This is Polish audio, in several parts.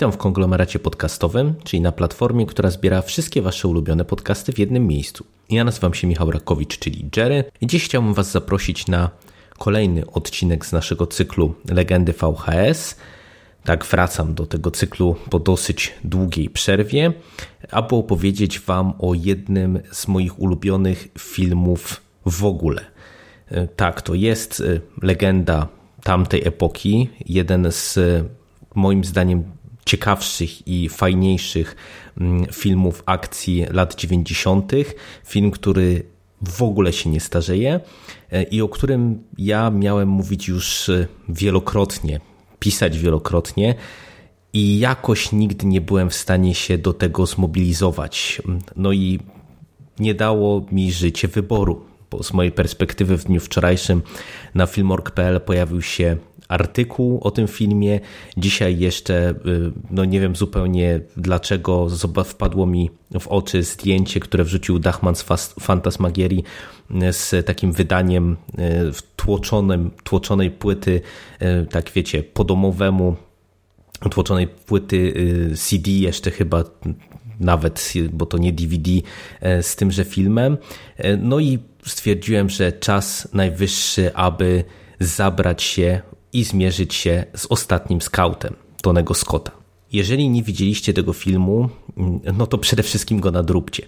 Witam w konglomeracie podcastowym, czyli na platformie, która zbiera wszystkie Wasze ulubione podcasty w jednym miejscu. Ja nazywam się Michał Rakowicz, czyli Jerry i dziś chciałbym Was zaprosić na kolejny odcinek z naszego cyklu Legendy VHS. Tak, wracam do tego cyklu po dosyć długiej przerwie, aby opowiedzieć Wam o jednym z moich ulubionych filmów w ogóle. Tak, to jest legenda tamtej epoki, jeden z moim zdaniem ciekawszych i fajniejszych mm, filmów akcji lat 90. Film, który w ogóle się nie starzeje e, i o którym ja miałem mówić już e, wielokrotnie, pisać wielokrotnie i jakoś nigdy nie byłem w stanie się do tego zmobilizować. No i nie dało mi życie wyboru, bo z mojej perspektywy w dniu wczorajszym na filmorg.pl pojawił się artykuł o tym filmie. Dzisiaj jeszcze, y, no nie wiem zupełnie dlaczego, wpadło mi w oczy zdjęcie, które wrzucił Dachman z Fantasmagierii y, z takim wydaniem y, tłoczonym, tłoczonej płyty, tak wiecie, po domowemu, tłoczonej płyty CD jeszcze chyba nawet, bo to nie DVD, z tymże filmem. No i stwierdziłem, że czas najwyższy, aby zabrać się i zmierzyć się z ostatnim skautem, Tonego Scotta. Jeżeli nie widzieliście tego filmu, no to przede wszystkim go nadróbcie.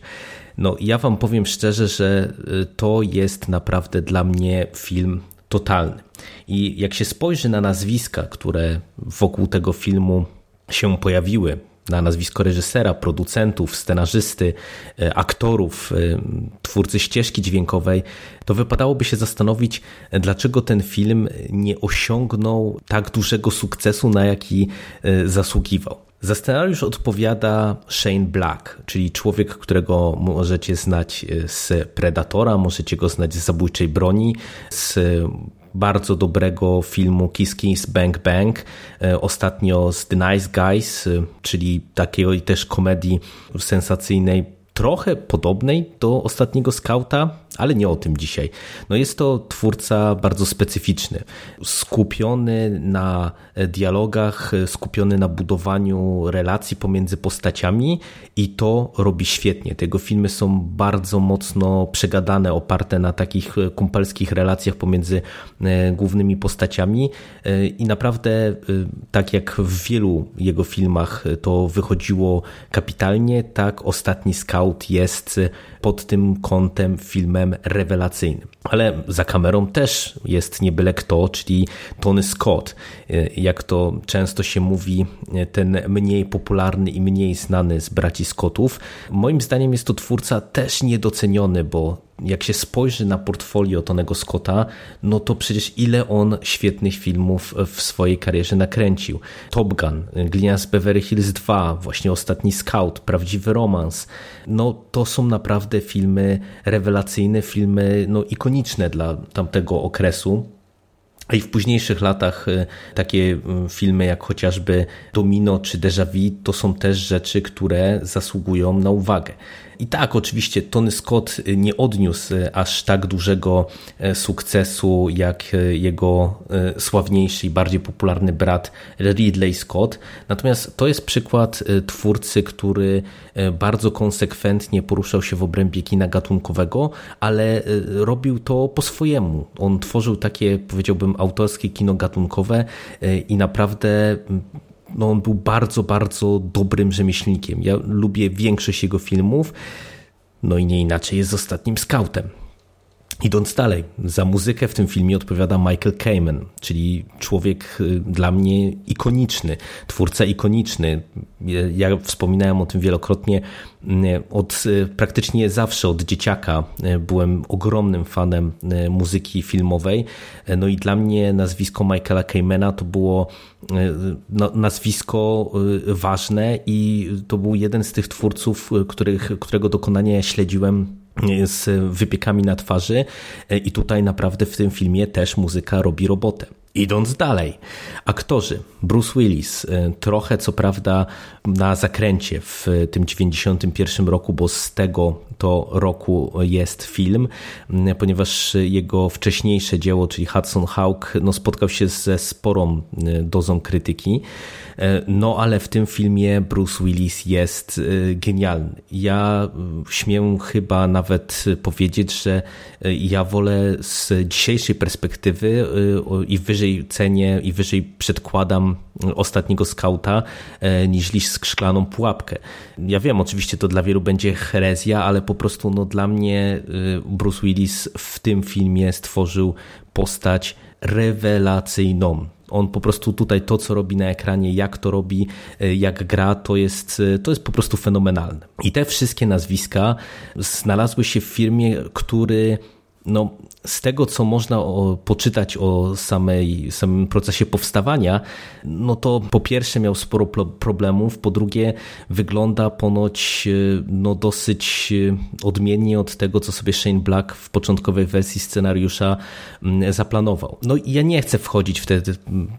No, ja wam powiem szczerze, że y, to jest naprawdę dla mnie film totalny. I jak się spojrzy na nazwiska, które wokół tego filmu się pojawiły, na nazwisko reżysera, producentów, scenarzysty, e, aktorów, e, twórcy ścieżki dźwiękowej, to wypadałoby się zastanowić, dlaczego ten film nie osiągnął tak dużego sukcesu, na jaki e, zasługiwał. Za scenariusz odpowiada Shane Black, czyli człowiek, którego możecie znać z Predatora, możecie go znać z Zabójczej Broni, z bardzo dobrego filmu Kiss Kiss Bang Bang, e, ostatnio z The Nice Guys, e, czyli takiej też komedii sensacyjnej, trochę podobnej do ostatniego skauta, ale nie o tym dzisiaj. No jest to twórca bardzo specyficzny, skupiony na dialogach, skupiony na budowaniu relacji pomiędzy postaciami i to robi świetnie. Tego filmy są bardzo mocno przegadane, oparte na takich kumpelskich relacjach pomiędzy e, głównymi postaciami e, i naprawdę e, tak jak w wielu jego filmach to wychodziło kapitalnie, tak Ostatni Scout jest pod tym kątem filmem rewelacyjnym. Ale za kamerą też jest nie byle kto, czyli Tony Scott. Jak to często się mówi, ten mniej popularny i mniej znany z braci Scottów. Moim zdaniem jest to twórca też niedoceniony, bo jak się spojrzy na portfolio Tonego Scotta, no to przecież ile on świetnych filmów w swojej karierze nakręcił. Top Gun, Glina z Beverly Hills 2, właśnie Ostatni Scout, Prawdziwy Romans. No to są naprawdę filmy rewelacyjne, filmy no, ikoniczne dla tamtego okresu. A i w późniejszych latach y, takie y, filmy jak chociażby Domino czy Déjà Vu to są też rzeczy, które zasługują na uwagę. I tak, oczywiście Tony Scott nie odniósł aż tak dużego e, sukcesu jak jego sławniejszy i bardziej popularny brat Ridley Scott. Natomiast to jest przykład twórcy, który bardzo konsekwentnie poruszał się w obrębie kina gatunkowego, ale robił to po swojemu. On tworzył takie, powiedziałbym, autorskie kino gatunkowe i naprawdę no on był bardzo, bardzo dobrym rzemieślnikiem. Ja lubię większość jego filmów, no i nie inaczej jest z ostatnim skautem. Idąc dalej, za muzykę w tym filmie odpowiada Michael Kamen, czyli człowiek y, dla mnie ikoniczny, twórca ikoniczny. Ja wspominałem o tym wielokrotnie. Y, od y, praktycznie zawsze, od dzieciaka byłem ogromnym fanem muzyki filmowej. No i dla mnie nazwisko Michaela Kamena to było no, nazwisko ważne i to był jeden z tych twórców, których, którego dokonania śledziłem z wypiekami na twarzy e, i tutaj naprawdę w tym filmie też muzyka robi robotę. Idąc dalej, aktorzy. Bruce Willis, e, trochę co prawda na zakręcie w tym 91 roku, bo z tego to roku jest film, ponieważ jego wcześniejsze dzieło, czyli Hudson Hawk, no spotkał się ze sporą e, dozą krytyki. E, no ale w tym filmie Bruce Willis jest genialny. Ja śmiem chyba nawet powiedzieć, że ja wolę z dzisiejszej perspektywy i wyżej wyżej cenię i wyżej przedkładam ostatniego skauta e, niż liść szklaną pułapkę. Ja wiem, oczywiście to dla wielu będzie herezja, ale po prostu no, dla mnie e, Bruce Willis w tym filmie stworzył postać rewelacyjną. On po prostu tutaj to, co robi na ekranie, jak to robi, e, jak gra, to jest, to jest po prostu fenomenalne. I te wszystkie nazwiska znalazły się w filmie, który no, z tego, co można o, poczytać o samej, samym procesie powstawania, no to po pierwsze miał sporo problemów, po drugie wygląda ponoć e, no, dosyć e, odmiennie od tego, co sobie Shane Black w początkowej wersji scenariusza zaplanował. No i ja nie chcę wchodzić w te, te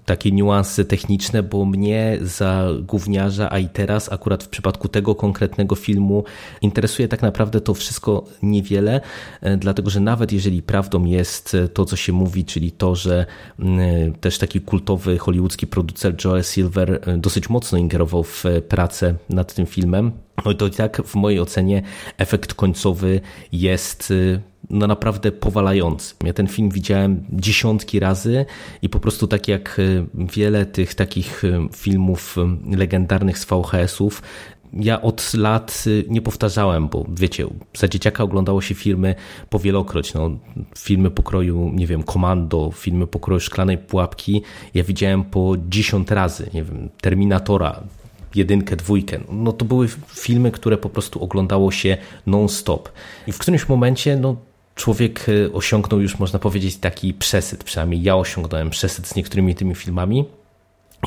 takie niuanse techniczne, bo mnie za gówniarza, a i teraz akurat w przypadku tego konkretnego filmu interesuje tak naprawdę to wszystko niewiele, e, dlatego że nawet jeżeli prawdą jest to, co się mówi, czyli to, że mm, też taki kultowy hollywoodzki producer Joel Silver e, dosyć mocno ingerował w pracę nad tym filmem, no to i tak w mojej ocenie efekt końcowy jest e, no naprawdę powalający. Ja ten film widziałem dziesiątki razy i po prostu tak jak e, wiele tych takich filmów legendarnych z VHS-ów, ja od lat y, nie powtarzałem, bo wiecie, za dzieciaka oglądało się filmy powielokroć, no, filmy pokroju, nie wiem, Komando, filmy pokroju Szklanej Pułapki, ja widziałem po dziesiąt razy, nie wiem, Terminatora, jedynkę, dwójkę. No to były filmy, które po prostu oglądało się non-stop. I w którymś momencie, no człowiek y, osiągnął już, można powiedzieć, taki przesyt, przynajmniej ja osiągnąłem przesyt z niektórymi tymi filmami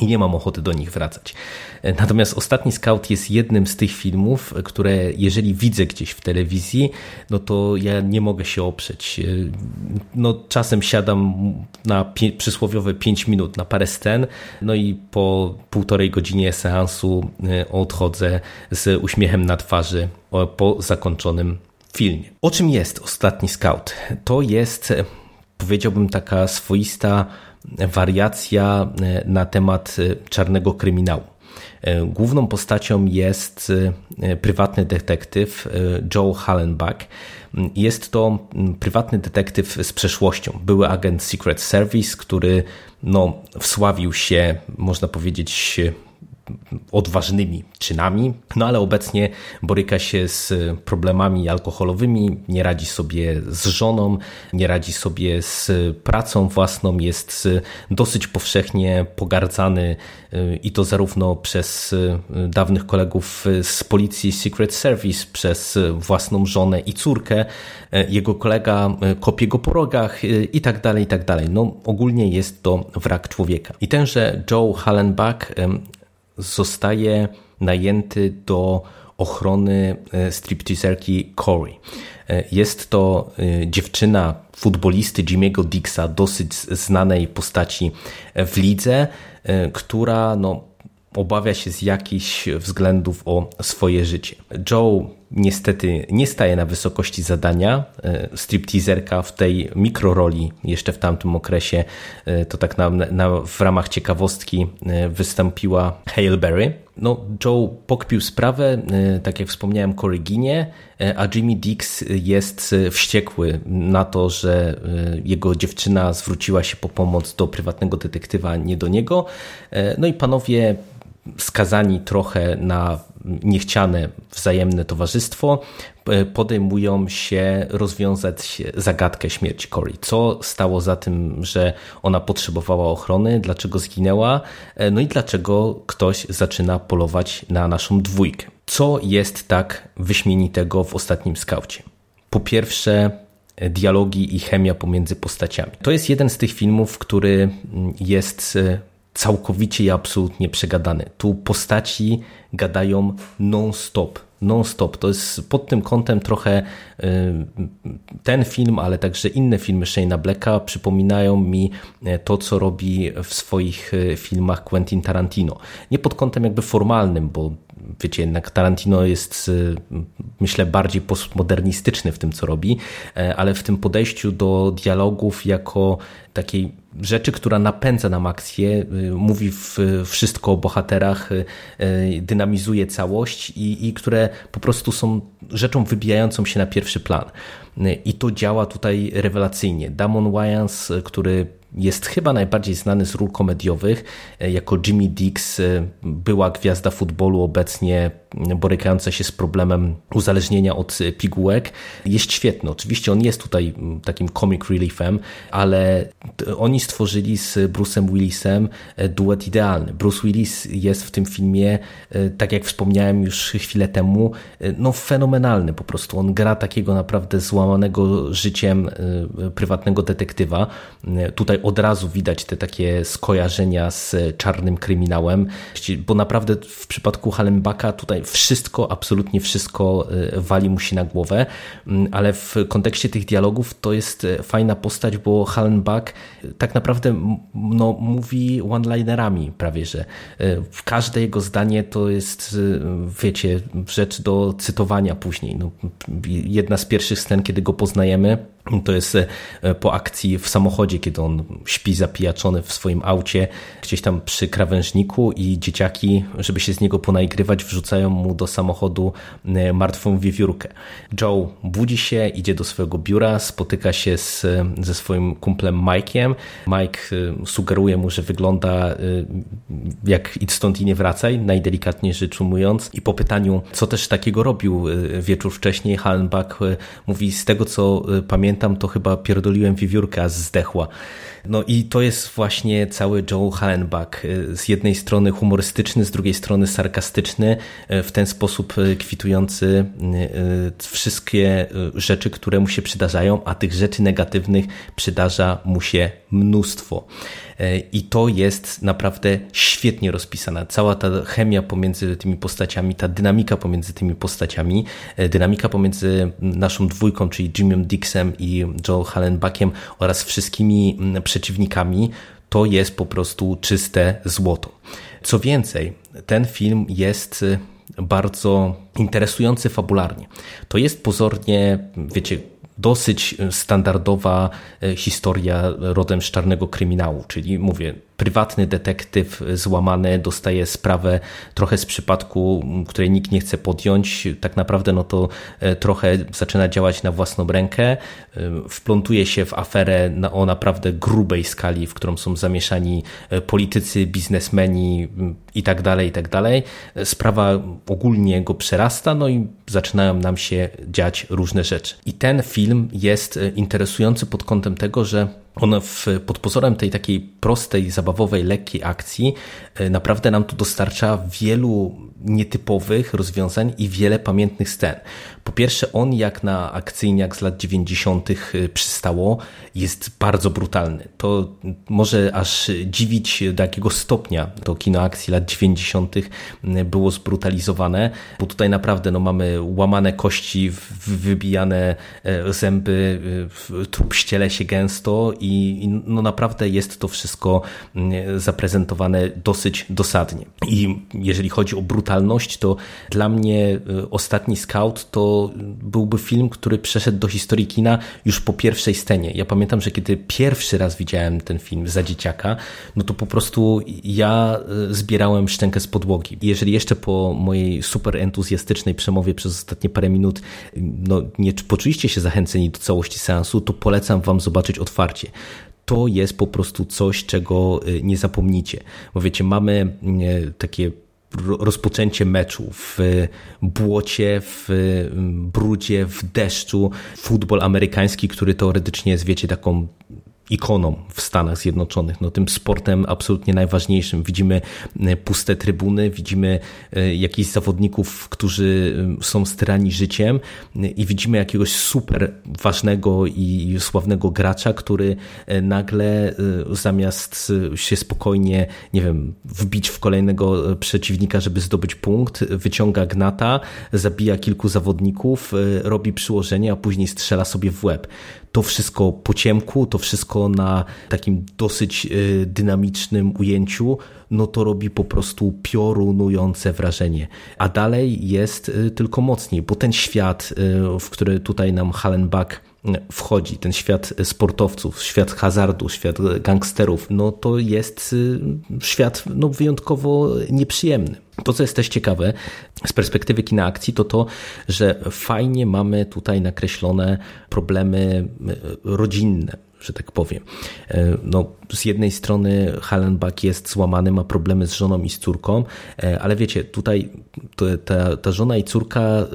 i nie mam ochoty do nich wracać. Natomiast Ostatni Scout jest jednym z tych filmów, które jeżeli widzę gdzieś w telewizji, no to ja nie mogę się oprzeć. No, czasem siadam na przysłowiowe 5 minut na parę scen, no i po półtorej godzinie seansu e, odchodzę z uśmiechem na twarzy po zakończonym filmie. O czym jest Ostatni Scout? To jest, e, powiedziałbym, taka swoista wariacja e, na temat e, czarnego kryminału. E, główną postacią jest prywatny detektyw Joe Hallenbach. Jest to prywatny detektyw z przeszłością, były agent Secret Service, który no, wsławił się, można powiedzieć, odważnymi czynami, no ale obecnie boryka się z problemami alkoholowymi, nie radzi sobie z żoną, nie radzi sobie z pracą własną, jest dosyć powszechnie pogardzany y, i to zarówno przez y, dawnych kolegów z policji Secret Service, przez własną żonę i córkę, y, jego kolega kopie go po rogach i tak dalej, i tak dalej. No ogólnie jest to wrak człowieka. I tenże Joe Hallenbach zostaje najęty do ochrony e, stripteaserki Corey. E, jest to e, dziewczyna futbolisty Jimmy'ego Dixa, dosyć znanej postaci w lidze, która no, obawia się z jakichś względów o swoje życie. Joe niestety nie staje na wysokości zadania. E, stripteaserka w tej mikroroli jeszcze w tamtym okresie, e, to tak na, na, w ramach ciekawostki e, wystąpiła Hale Berry. No, Joe pokpił sprawę, tak jak wspomniałem, Koryginie, a Jimmy Dix jest wściekły na to, że jego dziewczyna zwróciła się po pomoc do prywatnego detektywa, nie do niego. No i panowie skazani trochę na niechciane wzajemne towarzystwo podejmują się rozwiązać zagadkę śmierci Cory. Co stało za tym, że ona potrzebowała ochrony, dlaczego zginęła, no i dlaczego ktoś zaczyna polować na naszą dwójkę. Co jest tak wyśmienitego w ostatnim skaucie? Po pierwsze, dialogi i chemia pomiędzy postaciami. To jest jeden z tych filmów, który jest całkowicie i absolutnie przegadany. Tu postaci gadają non-stop non-stop. To jest pod tym kątem trochę y, ten film, ale także inne filmy Shane'a Blacka przypominają mi e, to, co robi w swoich e, filmach Quentin Tarantino. Nie pod kątem jakby formalnym, bo wiecie, jednak Tarantino jest e, myślę bardziej postmodernistyczny w tym, co robi, ale w tym podejściu do dialogów jako takiej rzeczy, która napędza nam akcję, y, mówi wszystko o bohaterach, y, y, dynamizuje całość i, i które po prostu są rzeczą wybijającą się na pierwszy plan. I to działa tutaj rewelacyjnie. Damon Wayans, który jest chyba najbardziej znany z ról komediowych. E, jako Jimmy Dix e, była gwiazda futbolu, obecnie borykająca się z problemem uzależnienia od pigułek. Jest świetny. Oczywiście on jest tutaj takim comic reliefem, ale oni stworzyli z Bruce'em Willisem e, duet idealny. Bruce Willis jest w tym filmie, tak jak wspomniałem już chwilę temu, no fenomenalny po prostu. On gra takiego naprawdę złamanego życiem prywatnego detektywa. Tutaj od razu widać te takie skojarzenia z czarnym kryminałem, bo naprawdę w przypadku Hallenbacka tutaj wszystko, absolutnie wszystko e, wali mu się na głowę, mm, ale w kontekście tych dialogów to jest e, fajna postać, bo Hallenbach e, tak naprawdę no, mówi one-linerami prawie, że każde jego zdanie to jest, wiecie, rzecz do cytowania później. No, jedna z pierwszych scen, kiedy go poznajemy, to jest e, po akcji w samochodzie, kiedy on śpi zapijaczony w swoim aucie, gdzieś tam przy krawężniku i dzieciaki, żeby się z niego ponajgrywać, wrzucają mu do samochodu e, martwą wiewiórkę. Joe budzi się, idzie do swojego biura, spotyka się z, ze swoim kumplem Mike'iem. Mike e, sugeruje mu, że wygląda jak idź stąd i nie wracaj, najdelikatniej rzecz ujmując. I po pytaniu, co też takiego robił wieczór wcześniej, Hallenbach mówi, z tego co pamiętam, pamiętam, to chyba pierdoliłem wiewiórkę, a zdechła. No i to jest właśnie cały Joe Hallenbach. Z jednej strony humorystyczny, z drugiej strony sarkastyczny, w ten sposób kwitujący e, wszystkie rzeczy, które mu się przydarzają, a tych rzeczy negatywnych przydarza mu się mnóstwo. I to jest naprawdę świetnie rozpisana. Cała ta chemia pomiędzy tymi postaciami, ta dynamika pomiędzy tymi postaciami, dynamika pomiędzy naszą dwójką, czyli Jimmy Dixem i Joe Hallenbachem oraz wszystkimi przeciwnikami, to jest po prostu czyste złoto. Co więcej, ten film jest e, bardzo interesujący fabularnie. To jest pozornie, wiecie, dosyć standardowa e, historia rodem z czarnego kryminału, czyli mówię, prywatny detektyw złamany dostaje sprawę trochę z przypadku, której nikt nie chce podjąć. Tak naprawdę no to e, trochę zaczyna działać na własną rękę. E, wplątuje się w aferę o naprawdę grubej skali, w którą są zamieszani politycy, biznesmeni i tak dalej, i tak dalej. Sprawa ogólnie go przerasta, no i zaczynają nam się dziać różne rzeczy. I ten film jest interesujący pod kątem tego, że on w, pod pozorem tej takiej prostej, zabawowej, lekkiej akcji e, naprawdę nam tu dostarcza wielu nietypowych rozwiązań i wiele pamiętnych scen. Po pierwsze, on jak na akcyjniak z lat 90. Y, przystało, jest bardzo brutalny. To może aż dziwić do jakiego stopnia to kino akcji lat 90. Y, było zbrutalizowane, bo tutaj naprawdę no, mamy łamane kości, wybijane e, zęby, y, trup ściele się gęsto i, no naprawdę jest to wszystko zaprezentowane dosyć dosadnie. I jeżeli chodzi o brutalność, to dla mnie ostatni scout to byłby film, który przeszedł do historii kina już po pierwszej scenie. Ja pamiętam, że kiedy pierwszy raz widziałem ten film za dzieciaka, no to po prostu ja e, zbierałem szczękę z podłogi. Jeżeli jeszcze po mojej super entuzjastycznej przemowie przez ostatnie parę minut no, nie poczuliście się zachęceni do całości seansu, to polecam wam zobaczyć otwarcie to jest po prostu coś, czego e, nie zapomnicie. Bo wiecie, mamy e, takie rozpoczęcie meczu w błocie, w brudzie, w deszczu. Futbol amerykański, który teoretycznie jest, wiecie, taką ikoną w Stanach Zjednoczonych, no tym sportem absolutnie najważniejszym. Widzimy e, puste trybuny, widzimy e, jakichś zawodników, którzy e, są sterani życiem i widzimy jakiegoś super ważnego i sławnego gracza, który nagle zamiast się spokojnie, nie wiem, wbić w kolejnego przeciwnika, żeby zdobyć punkt, wyciąga gnata, zabija kilku zawodników, robi przyłożenie, a później strzela sobie w łeb to wszystko po ciemku, to wszystko na takim dosyć e, dynamicznym ujęciu, no to robi po prostu piorunujące wrażenie. A dalej jest e, tylko mocniej, bo ten świat, e, w który tutaj nam Hallenbach wchodzi, ten świat sportowców, świat hazardu, świat gangsterów, no to jest świat no, wyjątkowo nieprzyjemny. To, co jest też ciekawe z perspektywy kina akcji, to to, że fajnie mamy tutaj nakreślone problemy rodzinne, że tak powiem. E, no, z jednej strony Hallenbach jest złamany, ma problemy z żoną i z córką, e, ale wiecie, tutaj ta, ta żona i córka e,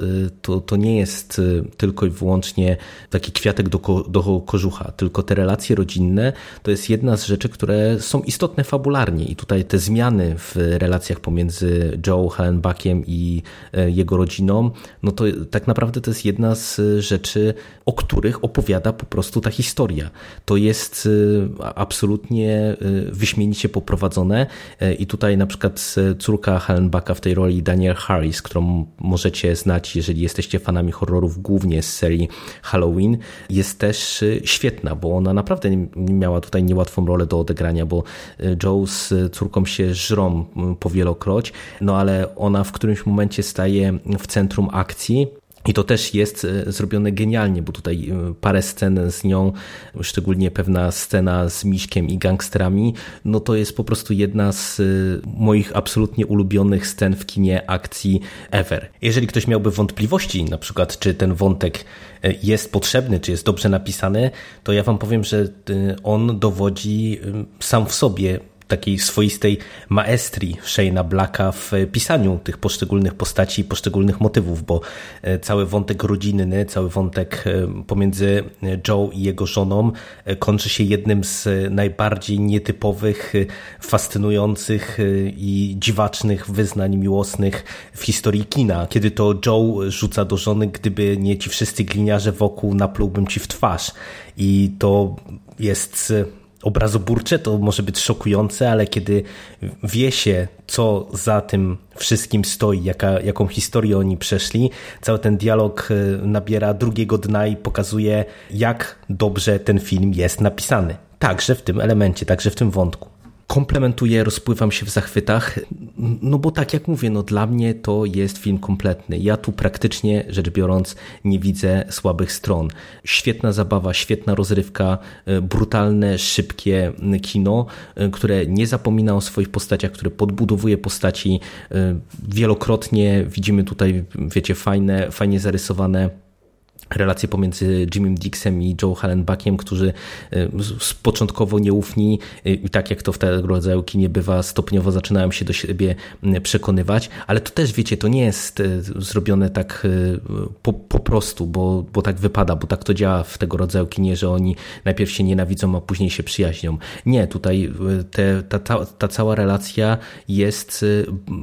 to, to nie jest tylko i wyłącznie taki kwiatek do, do kożucha, tylko te relacje rodzinne to jest jedna z rzeczy, które są istotne fabularnie i tutaj te zmiany w relacjach pomiędzy Joe Hallenbachem i jego rodziną, no to tak naprawdę to jest jedna z rzeczy, o których opowiada po prostu ta historia to jest y, absolutnie y, wyśmienicie poprowadzone. Y, i tutaj na przykład córka Hallenbacka w tej roli Daniel Harris, którą możecie znać, jeżeli jesteście fanami horrorów, głównie z serii Halloween, jest też świetna, bo ona naprawdę miała tutaj niełatwą rolę do odegrania, bo Joe z córką się żrą powielokroć, no ale ona w którymś momencie staje w centrum akcji i to też jest e, zrobione genialnie, bo tutaj e, parę scen z nią, szczególnie pewna scena z Miśkiem i gangsterami, no to jest po prostu jedna z e, moich absolutnie ulubionych scen w kinie akcji ever. Jeżeli ktoś miałby wątpliwości, na przykład czy ten wątek jest potrzebny, czy jest dobrze napisany, to ja wam powiem, że on dowodzi sam w sobie takiej swoistej maestrii Shane'a Blacka w pisaniu tych poszczególnych postaci i poszczególnych motywów, bo e, cały wątek rodzinny, cały wątek e, pomiędzy Joe i jego żoną e, kończy się jednym z najbardziej nietypowych, fascynujących i dziwacznych wyznań miłosnych w historii kina, kiedy to Joe rzuca do żony, gdyby nie ci wszyscy gliniarze wokół, naplułbym ci w twarz. I to jest obrazoburcze, to może być szokujące, ale kiedy wie się, co za tym wszystkim stoi, jaka, jaką historię oni przeszli, cały ten dialog e, nabiera drugiego dna i pokazuje, jak dobrze ten film jest napisany. Także w tym elemencie, także w tym wątku komplementuję, rozpływam się w zachwytach, no bo tak jak mówię, no dla mnie to jest film kompletny. Ja tu praktycznie rzecz biorąc nie widzę słabych stron. Świetna zabawa, świetna rozrywka, e, brutalne, szybkie kino, e, które nie zapomina o swoich postaciach, które podbudowuje postaci. E, wielokrotnie widzimy tutaj, wiecie, fajne, fajnie zarysowane relacje pomiędzy Jimmy Dixem i Joe Hallenbackiem, którzy y, początkowo nieufni y, i tak jak to w tego rodzaju kinie bywa, stopniowo zaczynają się do siebie przekonywać, ale to też wiecie, to nie jest zrobione tak po, po prostu, bo, bo tak wypada, bo tak to działa w tego rodzaju kinie, że oni najpierw się nienawidzą, a później się przyjaźnią. Nie, tutaj te, ta, ta, ta cała relacja jest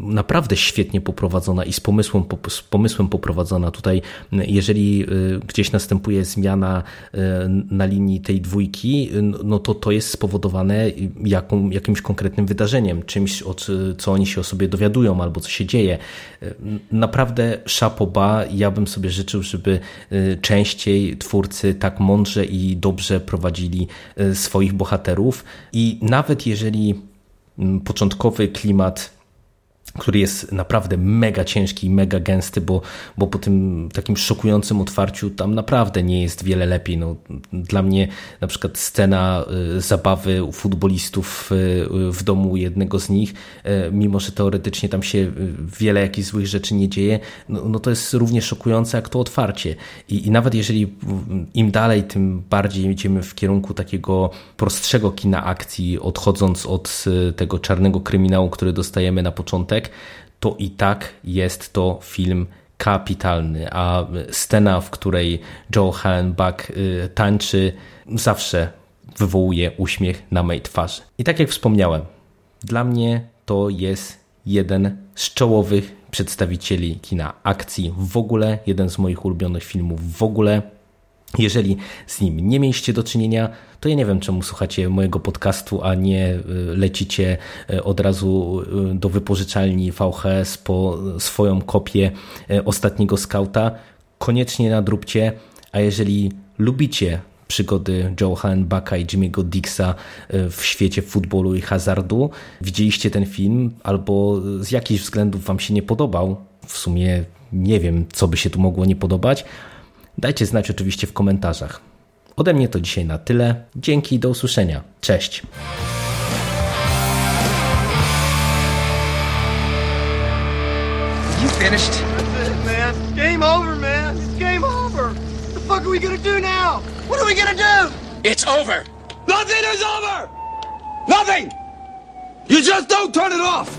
naprawdę świetnie poprowadzona i z pomysłem, z pomysłem poprowadzona. Tutaj jeżeli gdzieś następuje zmiana e, na linii tej dwójki, no to to jest spowodowane jaką, jakimś konkretnym wydarzeniem, czymś, od, co oni się o sobie dowiadują albo co się dzieje. E, naprawdę szapoba, ja bym sobie życzył, żeby e, częściej twórcy tak mądrze i dobrze prowadzili swoich bohaterów i nawet jeżeli początkowy klimat który jest naprawdę mega ciężki i mega gęsty, bo, bo po tym takim szokującym otwarciu tam naprawdę nie jest wiele lepiej. No, dla mnie na przykład scena y, zabawy u futbolistów y, w domu jednego z nich, y, mimo że teoretycznie tam się wiele jakichś złych rzeczy nie dzieje, no, no to jest równie szokujące jak to otwarcie. I, I nawet jeżeli im dalej, tym bardziej idziemy w kierunku takiego prostszego kina akcji, odchodząc od tego czarnego kryminału, który dostajemy na początek, to i tak jest to film kapitalny, a scena, w której Joe Hallenbach y, tańczy, zawsze wywołuje uśmiech na mojej twarzy. I tak jak wspomniałem, dla mnie to jest jeden z czołowych przedstawicieli kina akcji w ogóle, jeden z moich ulubionych filmów w ogóle. Jeżeli z nim nie mieliście do czynienia, to ja nie wiem, czemu słuchacie mojego podcastu, a nie y, lecicie y, od razu y, do wypożyczalni VHS po swoją kopię ostatniego skauta. Koniecznie nadróbcie, a jeżeli lubicie przygody Joe Hallenbacka i Jimmy'ego Dixa w świecie futbolu i hazardu, widzieliście ten film albo z jakichś względów wam się nie podobał, w sumie nie wiem, co by się tu mogło nie podobać, Dajcie znać oczywiście w komentarzach. Ode mnie to dzisiaj na tyle. Dzięki i do usłyszenia. Cześć. You finished? That's it, man. Game over, man. It's game over. What the fuck are we gonna do now? What are we gonna do? It's over. Nothing is over! Nothing! You just don't turn it off!